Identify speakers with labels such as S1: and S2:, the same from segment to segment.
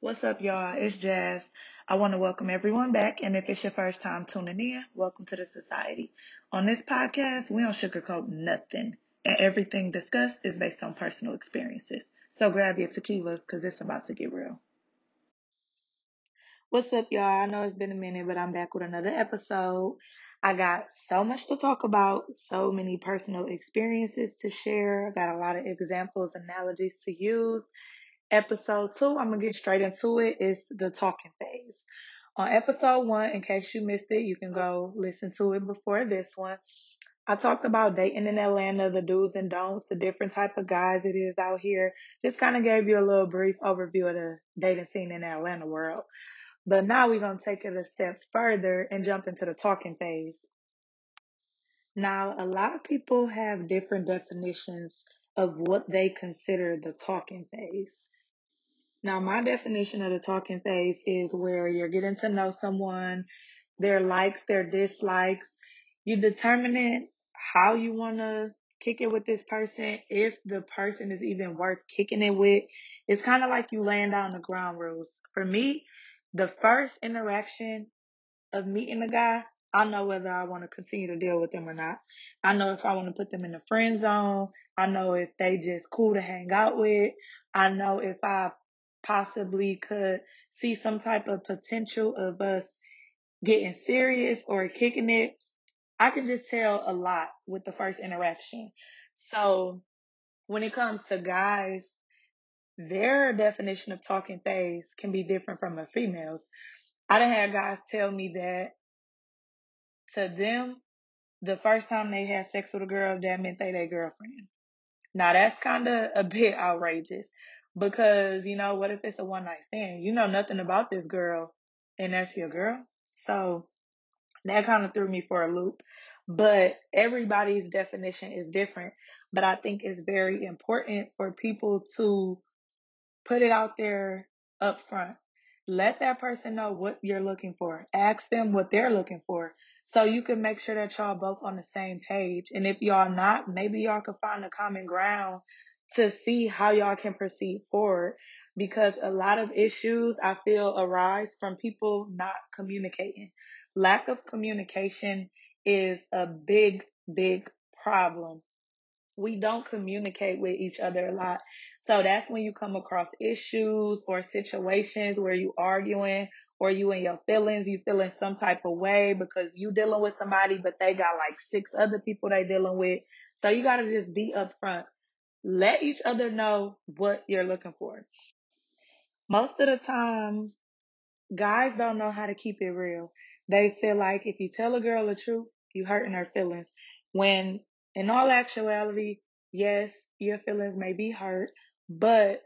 S1: What's up, y'all? It's Jazz. I want to welcome everyone back, and if it's your first time tuning in, welcome to the society. On this podcast, we don't sugarcoat nothing, and everything discussed is based on personal experiences. So grab your tequila, because it's about to get real. What's up, y'all? I know it's been a minute, but I'm back with another episode. I got so much to talk about, so many personal experiences to share. I got a lot of examples, analogies to use episode two, I'm gonna get straight into it. It's the talking phase. On episode one, in case you missed it, you can go listen to it before this one. I talked about dating in Atlanta, the do's and don'ts, the different type of guys it is out here. Just kind of gave you a little brief overview of the dating scene in the Atlanta world. But now we're gonna take it a step further and jump into the talking phase. Now, a lot of people have different definitions of what they consider the talking phase. Now, my definition of the talking phase is where you're getting to know someone, their likes, their dislikes. You determine how you want to kick it with this person, if the person is even worth kicking it with. It's kind of like you laying down the ground rules. For me, the first interaction of meeting a guy, I know whether I want to continue to deal with them or not. I know if I want to put them in the friend zone. I know if they just cool to hang out with. I know if I possibly could see some type of potential of us getting serious or kicking it, I can just tell a lot with the first interaction. So when it comes to guys, their definition of talking phase can be different from a female's. I done had guys tell me that to them, the first time they had sex with a girl, that meant they their girlfriend. Now that's kind of a bit outrageous because, you know, what if it's a one night stand? You know nothing about this girl and that's your girl. So that kind of threw me for a loop. But everybody's definition is different. But I think it's very important for people to put it out there up front. Let that person know what you're looking for. Ask them what they're looking for. So you can make sure that y'all both on the same page. And if y'all not, maybe y'all can find a common ground to see how y'all can proceed forward because a lot of issues I feel arise from people not communicating. Lack of communication is a big, big problem. We don't communicate with each other a lot. So that's when you come across issues or situations where you arguing or you in your feelings, you feeling some type of way because you dealing with somebody, but they got like six other people they dealing with. So you got to just be upfront let each other know what you're looking for. Most of the times, guys don't know how to keep it real. They feel like if you tell a girl the truth, you're hurting her feelings. When in all actuality, yes, your feelings may be hurt, but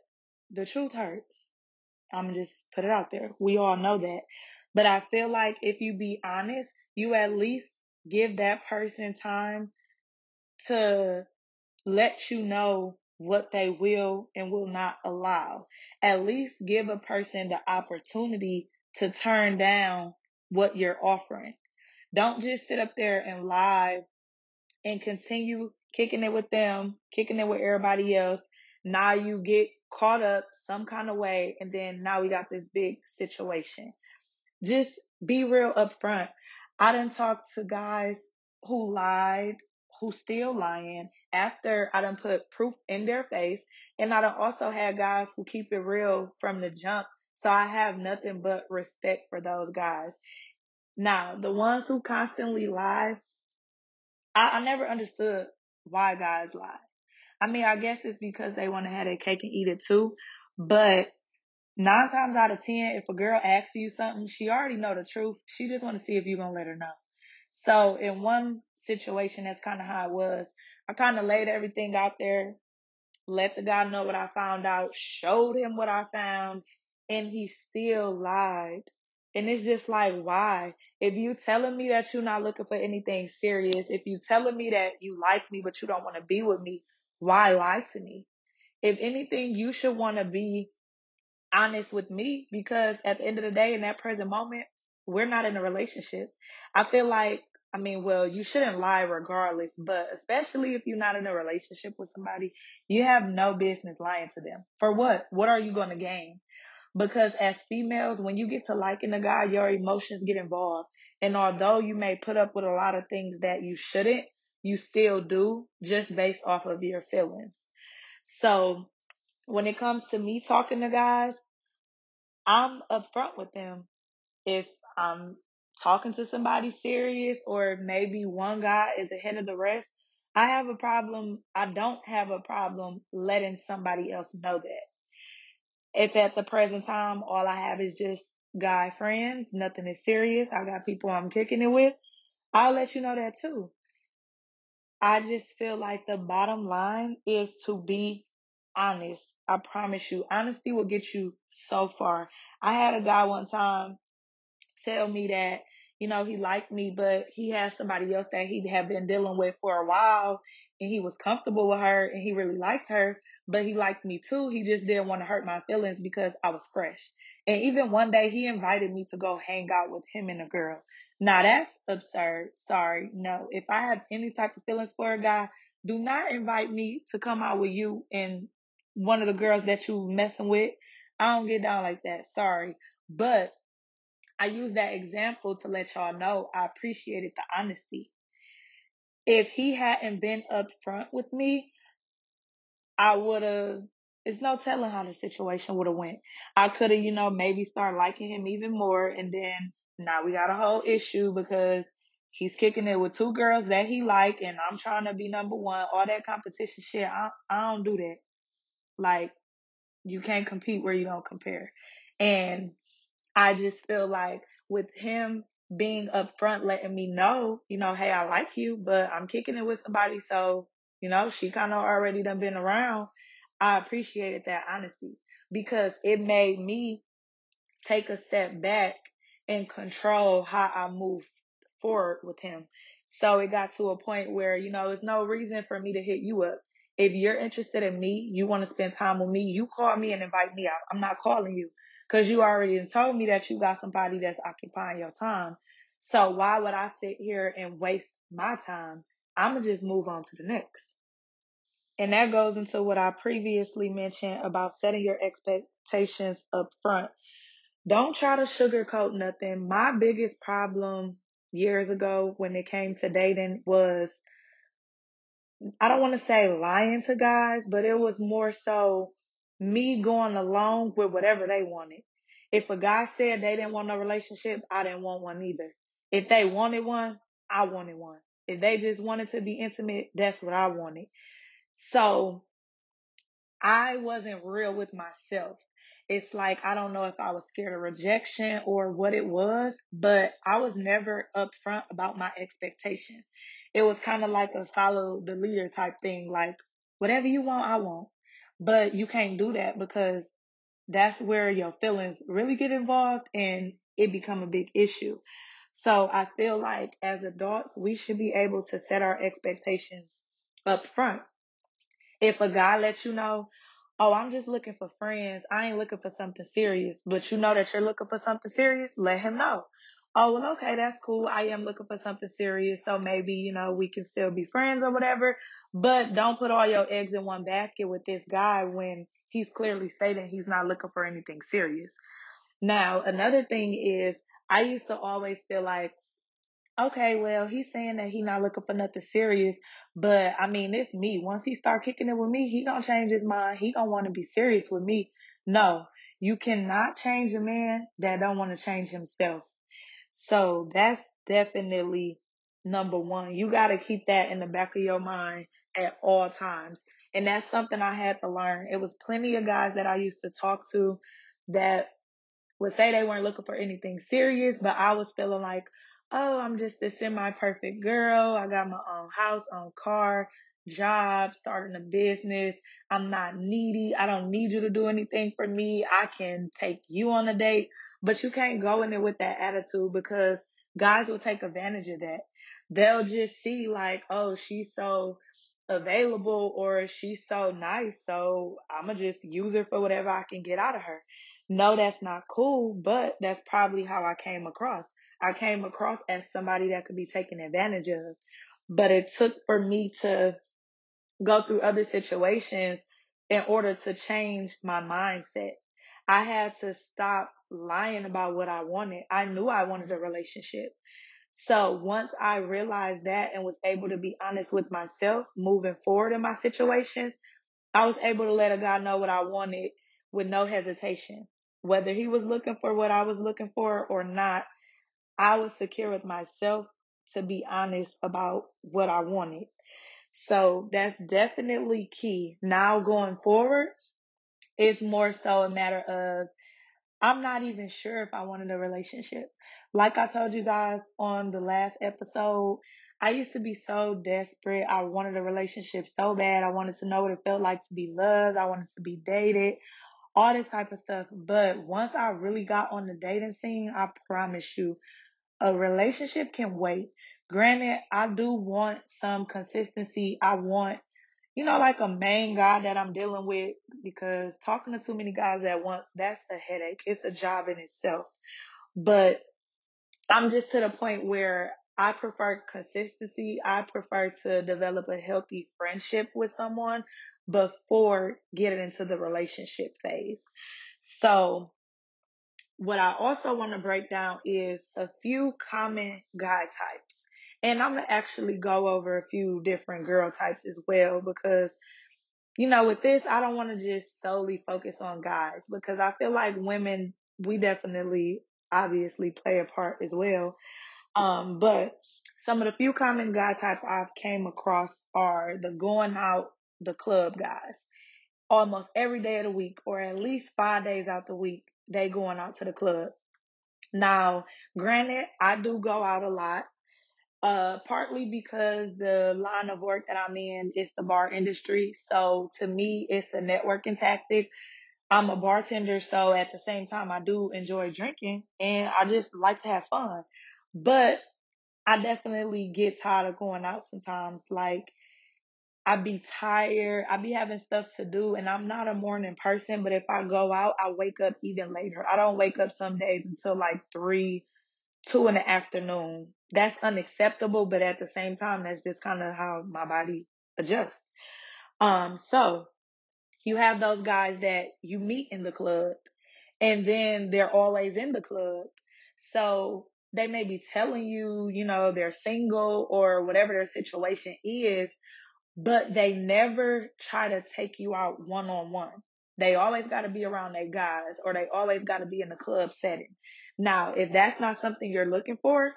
S1: the truth hurts. I'm just put it out there. We all know that. But I feel like if you be honest, you at least give that person time to let you know what they will and will not allow. At least give a person the opportunity to turn down what you're offering. Don't just sit up there and lie and continue kicking it with them, kicking it with everybody else. Now you get caught up some kind of way and then now we got this big situation. Just be real upfront. I didn't talk to guys who lied who still lying after I done put proof in their face. And I done also had guys who keep it real from the jump. So I have nothing but respect for those guys. Now, the ones who constantly lie, I, I never understood why guys lie. I mean, I guess it's because they want to have their cake and eat it too. But nine times out of ten, if a girl asks you something, she already know the truth. She just want to see if you're gonna let her know. So in one situation, that's kind of how it was. I kind of laid everything out there, let the guy know what I found out, showed him what I found, and he still lied. And it's just like, why? If you telling me that you're not looking for anything serious, if you telling me that you like me but you don't want to be with me, why lie to me? If anything, you should want to be honest with me because at the end of the day, in that present moment, we're not in a relationship. I feel like, I mean, well, you shouldn't lie regardless, but especially if you're not in a relationship with somebody, you have no business lying to them. For what? What are you going to gain? Because as females, when you get to liking a guy, your emotions get involved. And although you may put up with a lot of things that you shouldn't, you still do just based off of your feelings. So when it comes to me talking to guys, I'm upfront with them. If I'm talking to somebody serious or maybe one guy is ahead of the rest, I have a problem. I don't have a problem letting somebody else know that. If at the present time all I have is just guy friends, nothing is serious, I got people I'm kicking it with, I'll let you know that too. I just feel like the bottom line is to be honest. I promise you, honesty will get you so far. I had a guy one time tell me that, you know, he liked me, but he had somebody else that he had been dealing with for a while and he was comfortable with her and he really liked her, but he liked me too. He just didn't want to hurt my feelings because I was fresh. And even one day he invited me to go hang out with him and a girl. Now that's absurd. Sorry. No, if I have any type of feelings for a guy, do not invite me to come out with you and one of the girls that you messing with. I don't get down like that. Sorry. But I use that example to let y'all know I appreciated the honesty. If he hadn't been upfront with me, I would have, it's no telling how the situation would have went. I could have, you know, maybe start liking him even more. And then now we got a whole issue because he's kicking it with two girls that he like and I'm trying to be number one. All that competition shit. I, I don't do that. Like you can't compete where you don't compare. And I just feel like with him being upfront, letting me know, you know, hey, I like you, but I'm kicking it with somebody. So, you know, she kind of already done been around. I appreciated that honesty because it made me take a step back and control how I move forward with him. So it got to a point where, you know, there's no reason for me to hit you up. If you're interested in me, you want to spend time with me, you call me and invite me out. I'm not calling you because you already told me that you got somebody that's occupying your time. So why would I sit here and waste my time? I'm going to just move on to the next. And that goes into what I previously mentioned about setting your expectations up front. Don't try to sugarcoat nothing. My biggest problem years ago when it came to dating was I don't want to say lying to guys, but it was more so me going along with whatever they wanted. If a guy said they didn't want a relationship, I didn't want one either. If they wanted one, I wanted one. If they just wanted to be intimate, that's what I wanted. So I wasn't real with myself. It's like, I don't know if I was scared of rejection or what it was, but I was never upfront about my expectations. It was kind of like a follow the leader type thing. Like, whatever you want, I want. But you can't do that because that's where your feelings really get involved and it become a big issue. So I feel like as adults, we should be able to set our expectations up front. If a guy lets you know, oh, I'm just looking for friends. I ain't looking for something serious, but you know that you're looking for something serious, let him know. Oh, well, okay, that's cool. I am looking for something serious. So maybe, you know, we can still be friends or whatever, but don't put all your eggs in one basket with this guy when he's clearly stating he's not looking for anything serious. Now, another thing is I used to always feel like, okay, well, he's saying that he's not looking for nothing serious, but I mean, it's me. Once he start kicking it with me, he gonna change his mind. He gonna want to be serious with me. No, you cannot change a man that don't want to change himself. So that's definitely number one. You got to keep that in the back of your mind at all times. And that's something I had to learn. It was plenty of guys that I used to talk to that would say they weren't looking for anything serious, but I was feeling like, oh, I'm just a semi perfect girl. I got my own house, own car, job, starting a business. I'm not needy. I don't need you to do anything for me. I can take you on a date, but you can't go in there with that attitude because guys will take advantage of that. They'll just see like, oh, she's so available or she's so nice. So I'm going to just use her for whatever I can get out of her. No, that's not cool, but that's probably how I came across. I came across as somebody that could be taken advantage of. But it took for me to go through other situations in order to change my mindset. I had to stop lying about what I wanted. I knew I wanted a relationship. So once I realized that and was able to be honest with myself moving forward in my situations, I was able to let a guy know what I wanted with no hesitation. Whether he was looking for what I was looking for or not, I was secure with myself to be honest about what I wanted. So that's definitely key. Now going forward, it's more so a matter of I'm not even sure if I wanted a relationship. Like I told you guys on the last episode, I used to be so desperate. I wanted a relationship so bad. I wanted to know what it felt like to be loved. I wanted to be dated, all this type of stuff. But once I really got on the dating scene, I promise you, a relationship can wait. Granted, I do want some consistency. I want, you know, like a main guy that I'm dealing with because talking to too many guys at once, that's a headache. It's a job in itself. But I'm just to the point where I prefer consistency. I prefer to develop a healthy friendship with someone before getting into the relationship phase. So what I also want to break down is a few common guy types. And I'm going to actually go over a few different girl types as well because, you know, with this, I don't want to just solely focus on guys because I feel like women, we definitely obviously play a part as well. Um, but some of the few common guy types I've came across are the going out the club guys. Almost every day of the week or at least five days out the week they going out to the club. Now, granted, I do go out a lot. Uh, partly because the line of work that I'm in is the bar industry. So to me, it's a networking tactic. I'm a bartender, so at the same time, I do enjoy drinking and I just like to have fun. But I definitely get tired of going out sometimes. Like, I be tired. I be having stuff to do and I'm not a morning person, but if I go out, I wake up even later. I don't wake up some days until like three, two in the afternoon. That's unacceptable, but at the same time, that's just kind of how my body adjusts. Um, so you have those guys that you meet in the club and then they're always in the club. So they may be telling you, you know, they're single or whatever their situation is, but they never try to take you out one on one. They always got to be around their guys or they always got to be in the club setting. Now, if that's not something you're looking for,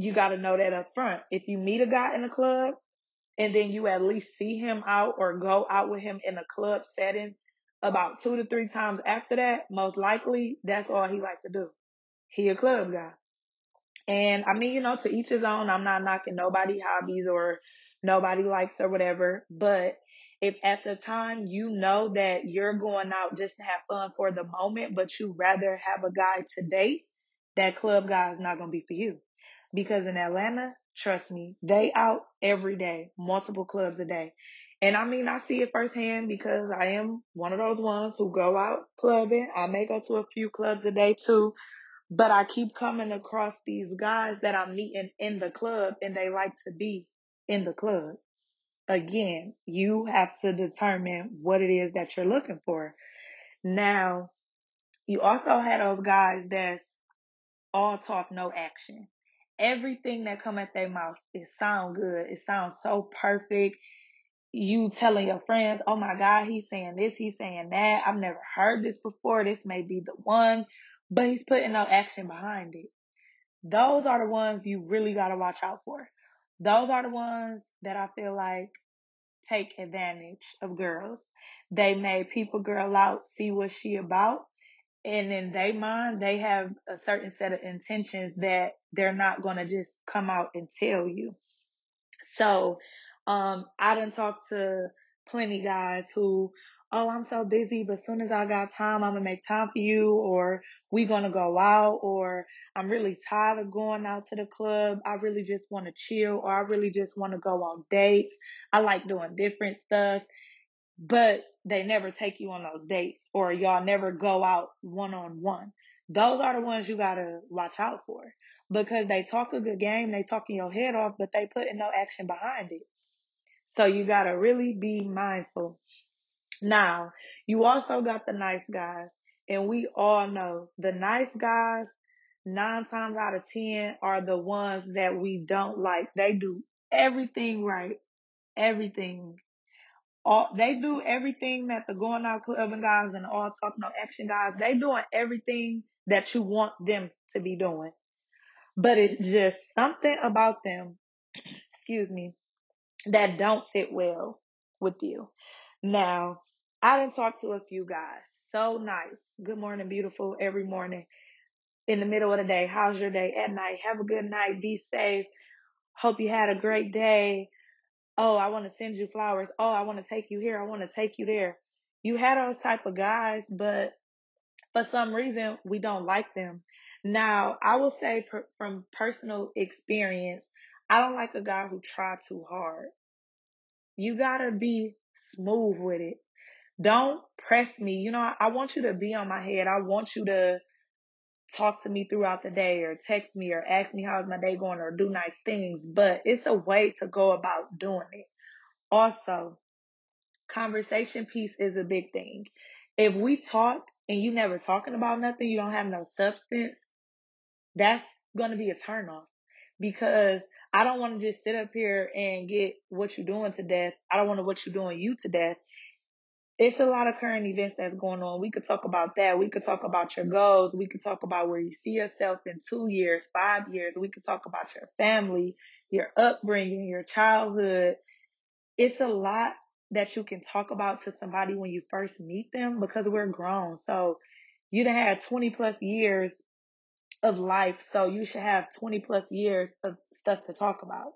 S1: you got to know that up front. If you meet a guy in a club and then you at least see him out or go out with him in a club setting about two to three times after that, most likely that's all he like to do. He a club guy. And I mean, you know, to each his own. I'm not knocking nobody hobbies or nobody likes or whatever. But if at the time you know that you're going out just to have fun for the moment, but you rather have a guy to date, that club guy is not going to be for you. Because in Atlanta, trust me, they out every day, multiple clubs a day. And I mean, I see it firsthand because I am one of those ones who go out clubbing. I may go to a few clubs a day too, but I keep coming across these guys that I'm meeting in the club and they like to be in the club. Again, you have to determine what it is that you're looking for. Now, you also had those guys that's all talk, no action. Everything that come at their mouth, it sound good. It sounds so perfect. You telling your friends, oh my God, he's saying this, he's saying that. I've never heard this before. This may be the one, but he's putting no action behind it. Those are the ones you really got to watch out for. Those are the ones that I feel like take advantage of girls. They may people girl out, see what she about, and in their mind, they have a certain set of intentions that they're not going to just come out and tell you. So, um, I didn't talk to plenty guys who, oh, I'm so busy, but as soon as I got time, I'm gonna make time for you, or we gonna go out, or I'm really tired of going out to the club. I really just want to chill, or I really just want to go on dates. I like doing different stuff, but they never take you on those dates, or y'all never go out one on one. Those are the ones you gotta watch out for because they talk a good game, they talking your head off, but they putting no action behind it. So you gotta really be mindful. Now, you also got the nice guys, and we all know the nice guys, nine times out of ten, are the ones that we don't like. They do everything right, everything. All they do everything that the going out clubbing guys and all talk no action guys. They doing everything that you want them to be doing, but it's just something about them. Excuse me, that don't sit well with you. Now, I didn't talk to a few guys. So nice. Good morning, beautiful, every morning. In the middle of the day. How's your day? At night. Have a good night. Be safe. Hope you had a great day. Oh, I want to send you flowers. Oh, I want to take you here. I want to take you there. You had those type of guys, but for some reason, we don't like them. Now, I will say per, from personal experience, I don't like a guy who try too hard. You gotta be smooth with it. Don't press me. You know, I want you to be on my head. I want you to talk to me throughout the day or text me or ask me how's my day going or do nice things, but it's a way to go about doing it. Also, conversation piece is a big thing. If we talk and you never talking about nothing, you don't have no substance, that's going to be a turnoff because I don't want to just sit up here and get what you're doing to death. I don't want to what you're doing you to death. It's a lot of current events that's going on. We could talk about that. We could talk about your goals. We could talk about where you see yourself in two years, five years. We could talk about your family, your upbringing, your childhood. It's a lot that you can talk about to somebody when you first meet them because we're grown. So you done had 20 plus years of life. So you should have 20 plus years of stuff to talk about.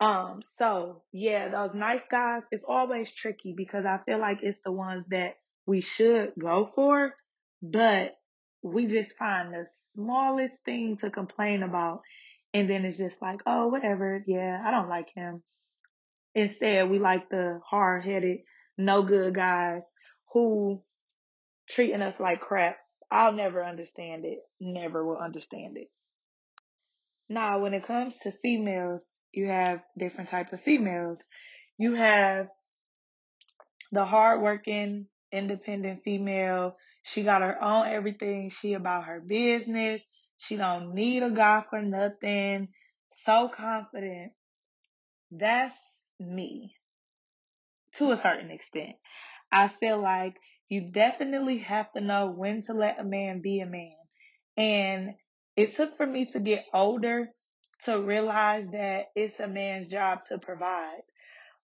S1: Um, so yeah, those nice guys, it's always tricky because I feel like it's the ones that we should go for, but we just find the smallest thing to complain about. And then it's just like, oh, whatever. Yeah, I don't like him. Instead, we like the hard headed, no good guys who treating us like crap. I'll never understand it. Never will understand it. Now, when it comes to females, you have different type of females. You have the hardworking, independent female. She got her own everything. She about her business. She don't need a guy for nothing. So confident. That's me. To a certain extent. I feel like you definitely have to know when to let a man be a man. And it took for me to get older to realize that it's a man's job to provide.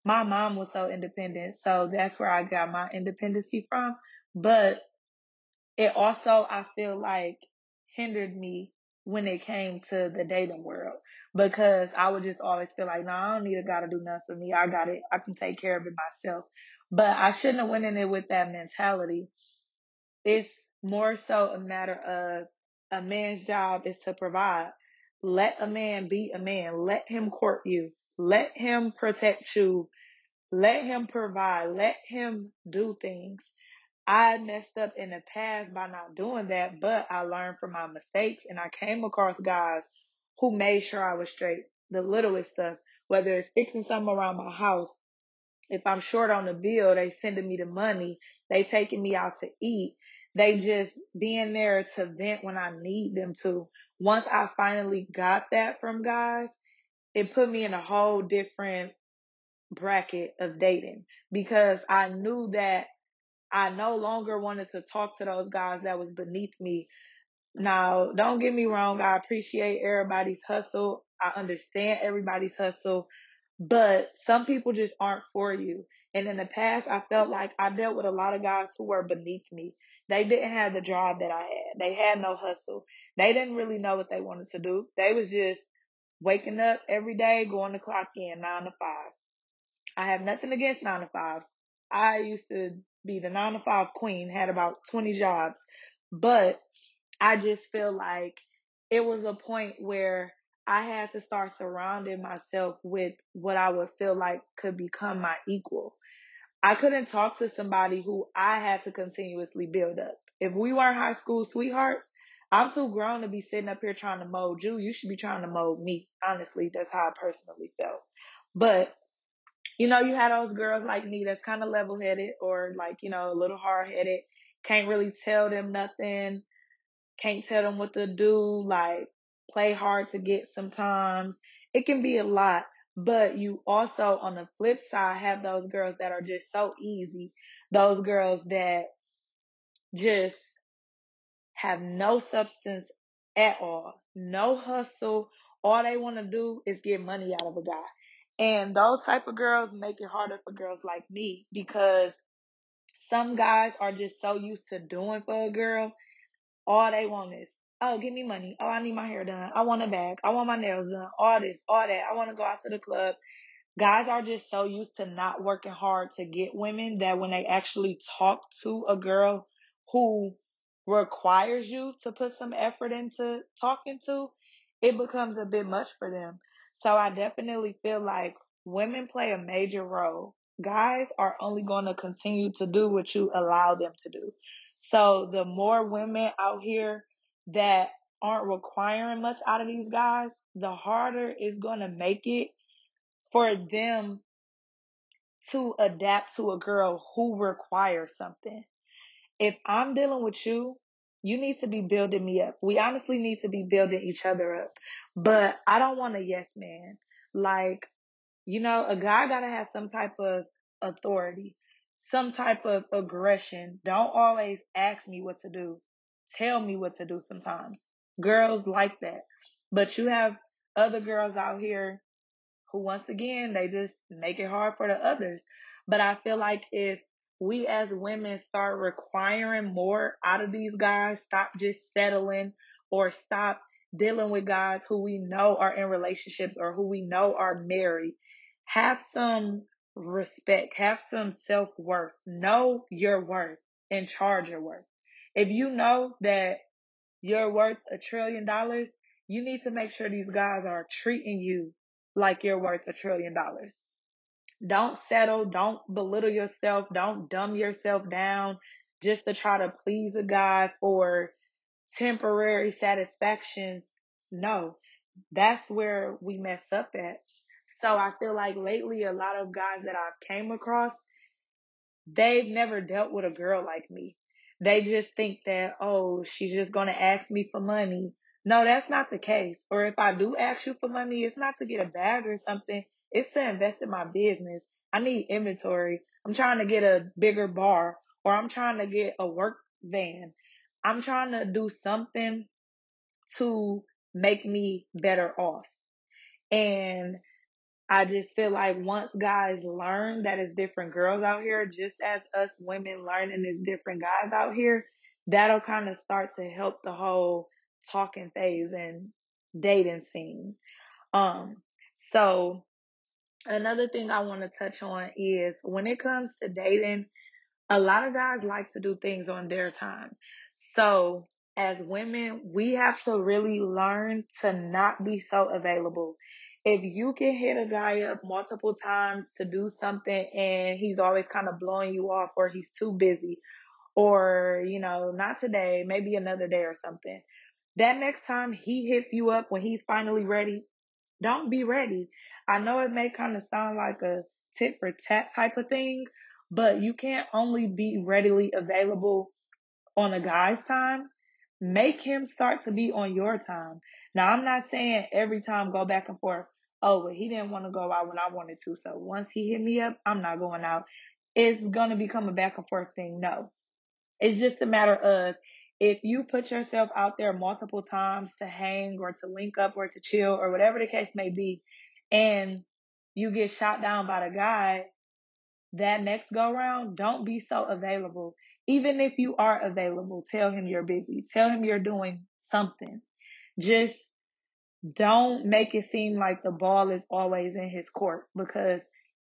S1: My mom was so independent, so that's where I got my independency from. But it also, I feel like, hindered me when it came to the dating world because I would just always feel like, no, nah, I don't need a guy to do nothing for me. I got it. I can take care of it myself. But I shouldn't have went in it with that mentality. It's more so a matter of a man's job is to provide. Let a man be a man. Let him court you. Let him protect you. Let him provide. Let him do things. I messed up in the past by not doing that, but I learned from my mistakes and I came across guys who made sure I was straight. The littlest stuff, whether it's fixing something around my house, if I'm short on the bill, they sending me the money. They taking me out to eat. They just being there to vent when I need them to. Once I finally got that from guys, it put me in a whole different bracket of dating because I knew that I no longer wanted to talk to those guys that was beneath me. Now, don't get me wrong. I appreciate everybody's hustle. I understand everybody's hustle, but some people just aren't for you. And in the past, I felt like I dealt with a lot of guys who were beneath me. They didn't have the drive that I had. They had no hustle. They didn't really know what they wanted to do. They was just waking up every day, going to clock in nine to five. I have nothing against nine to fives. I used to be the nine to five queen, had about 20 jobs, but I just feel like it was a point where I had to start surrounding myself with what I would feel like could become my equal. I couldn't talk to somebody who I had to continuously build up. If we weren't high school sweethearts, I'm too grown to be sitting up here trying to mold you. You should be trying to mold me. Honestly, that's how I personally felt. But you know, you had those girls like me that's kind of level headed or like, you know, a little hard headed, can't really tell them nothing, can't tell them what to do, like play hard to get sometimes. It can be a lot. But you also, on the flip side, have those girls that are just so easy. Those girls that just have no substance at all, no hustle. All they want to do is get money out of a guy. And those type of girls make it harder for girls like me because some guys are just so used to doing for a girl. All they want is, oh, give me money. Oh, I need my hair done. I want a bag. I want my nails done. All this, all that. I want to go out to the club. Guys are just so used to not working hard to get women that when they actually talk to a girl who requires you to put some effort into talking to, it becomes a bit much for them. So I definitely feel like women play a major role. Guys are only going to continue to do what you allow them to do. So the more women out here that aren't requiring much out of these guys, the harder it's going to make it for them to adapt to a girl who requires something. If I'm dealing with you, you need to be building me up. We honestly need to be building each other up. But I don't want a yes man. Like, you know, a guy gotta have some type of authority, some type of aggression. Don't always ask me what to do. Tell me what to do sometimes. Girls like that. But you have other girls out here who once again, they just make it hard for the others. But I feel like if we as women start requiring more out of these guys, stop just settling or stop dealing with guys who we know are in relationships or who we know are married, have some respect, have some self worth, know your worth and charge your worth. If you know that you're worth a trillion dollars, you need to make sure these guys are treating you like you're worth a trillion dollars. Don't settle. Don't belittle yourself. Don't dumb yourself down just to try to please a guy for temporary satisfactions. No, that's where we mess up at. So I feel like lately a lot of guys that I've came across, they've never dealt with a girl like me. They just think that, oh, she's just going to ask me for money. No, that's not the case. Or if I do ask you for money, it's not to get a bag or something. It's to invest in my business. I need inventory. I'm trying to get a bigger bar or I'm trying to get a work van. I'm trying to do something to make me better off. And I just feel like once guys learn that it's different girls out here, just as us women learning it's different guys out here, that'll kind of start to help the whole talking phase and dating scene. Um, so another thing I want to touch on is when it comes to dating, a lot of guys like to do things on their time. So as women, we have to really learn to not be so available. If you can hit a guy up multiple times to do something and he's always kind of blowing you off or he's too busy or, you know, not today, maybe another day or something. That next time he hits you up when he's finally ready, don't be ready. I know it may kind of sound like a tit for tat type of thing, but you can't only be readily available on a guy's time. Make him start to be on your time. Now, I'm not saying every time go back and forth. Oh, but he didn't want to go out when I wanted to. So once he hit me up, I'm not going out. It's going to become a back and forth thing. No. It's just a matter of if you put yourself out there multiple times to hang or to link up or to chill or whatever the case may be, and you get shot down by the guy, that next go round, don't be so available. Even if you are available, tell him you're busy. Tell him you're doing something. Just don't make it seem like the ball is always in his court because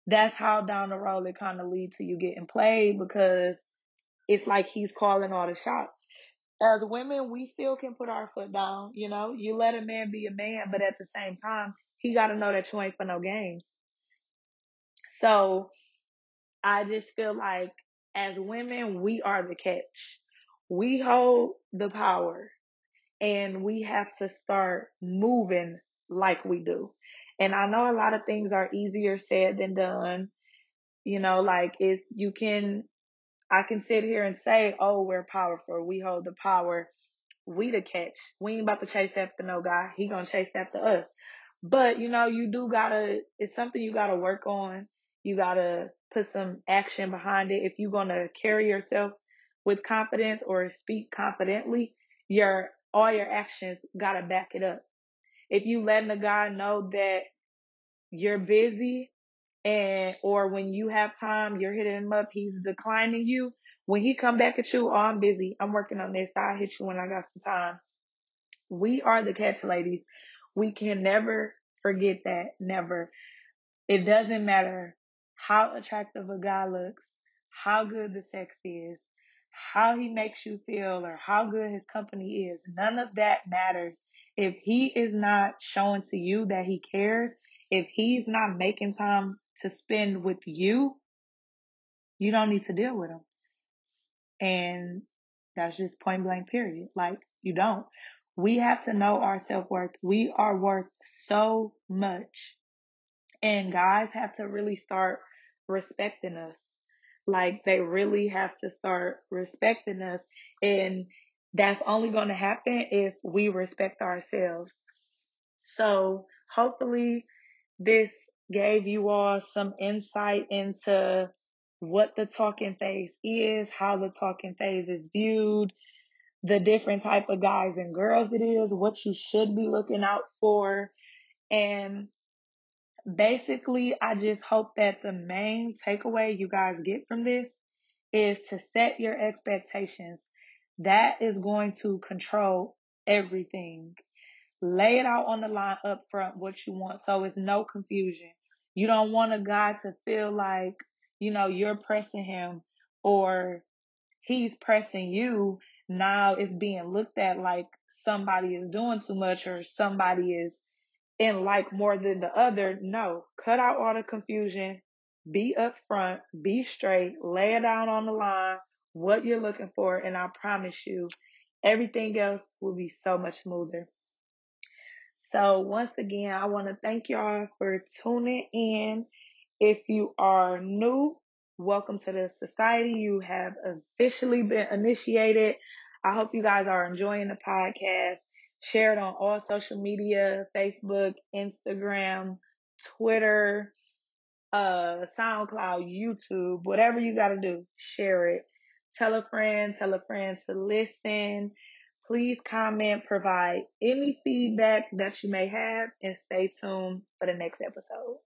S1: that's how down the road it kind of leads to you getting played because it's like he's calling all the shots. As women, we still can put our foot down. You know, you let a man be a man, but at the same time, he got to know that you ain't for no games. So I just feel like as women, we are the catch. We hold the power and we have to start moving like we do. And I know a lot of things are easier said than done. You know, like if you can, I can sit here and say, oh, we're powerful. We hold the power. We the catch. We ain't about to chase after no guy. He gonna chase after us. But you know, you do gotta, it's something you gotta work on. You gotta put some action behind it. If you're gonna carry yourself with confidence or speak confidently, your, all your actions gotta back it up. If you letting the guy know that you're busy and, or when you have time, you're hitting him up, he's declining you. When he come back at you, oh, I'm busy. I'm working on this. I'll hit you when I got some time. We are the catch ladies. We can never forget that. Never. It doesn't matter how attractive a guy looks, how good the sex is, how he makes you feel, or how good his company is. None of that matters. If he is not showing to you that he cares, if he's not making time to spend with you, you don't need to deal with him. And that's just point blank period. Like you don't. We have to know our self worth. We are worth so much. And guys have to really start respecting us. Like they really have to start respecting us. And that's only going to happen if we respect ourselves. So hopefully this gave you all some insight into what the talking phase is, how the talking phase is viewed, the different type of guys and girls it is, what you should be looking out for. And basically, I just hope that the main takeaway you guys get from this is to set your expectations. That is going to control everything. Lay it out on the line up front what you want so it's no confusion. You don't want a guy to feel like, you know, you're pressing him or he's pressing you. Now it's being looked at like somebody is doing too much or somebody is in like more than the other. No, cut out all the confusion. Be upfront, be straight, lay it out on the line, what you're looking for, and I promise you, everything else will be so much smoother. So once again, I want to thank y'all for tuning in. If you are new, welcome to the society. You have officially been initiated. I hope you guys are enjoying the podcast. Share it on all social media, Facebook, Instagram, Twitter, uh, SoundCloud, YouTube, whatever you got to do, share it. Tell a friend, tell a friend to listen. Please comment, provide any feedback that you may have, and stay tuned for the next episode.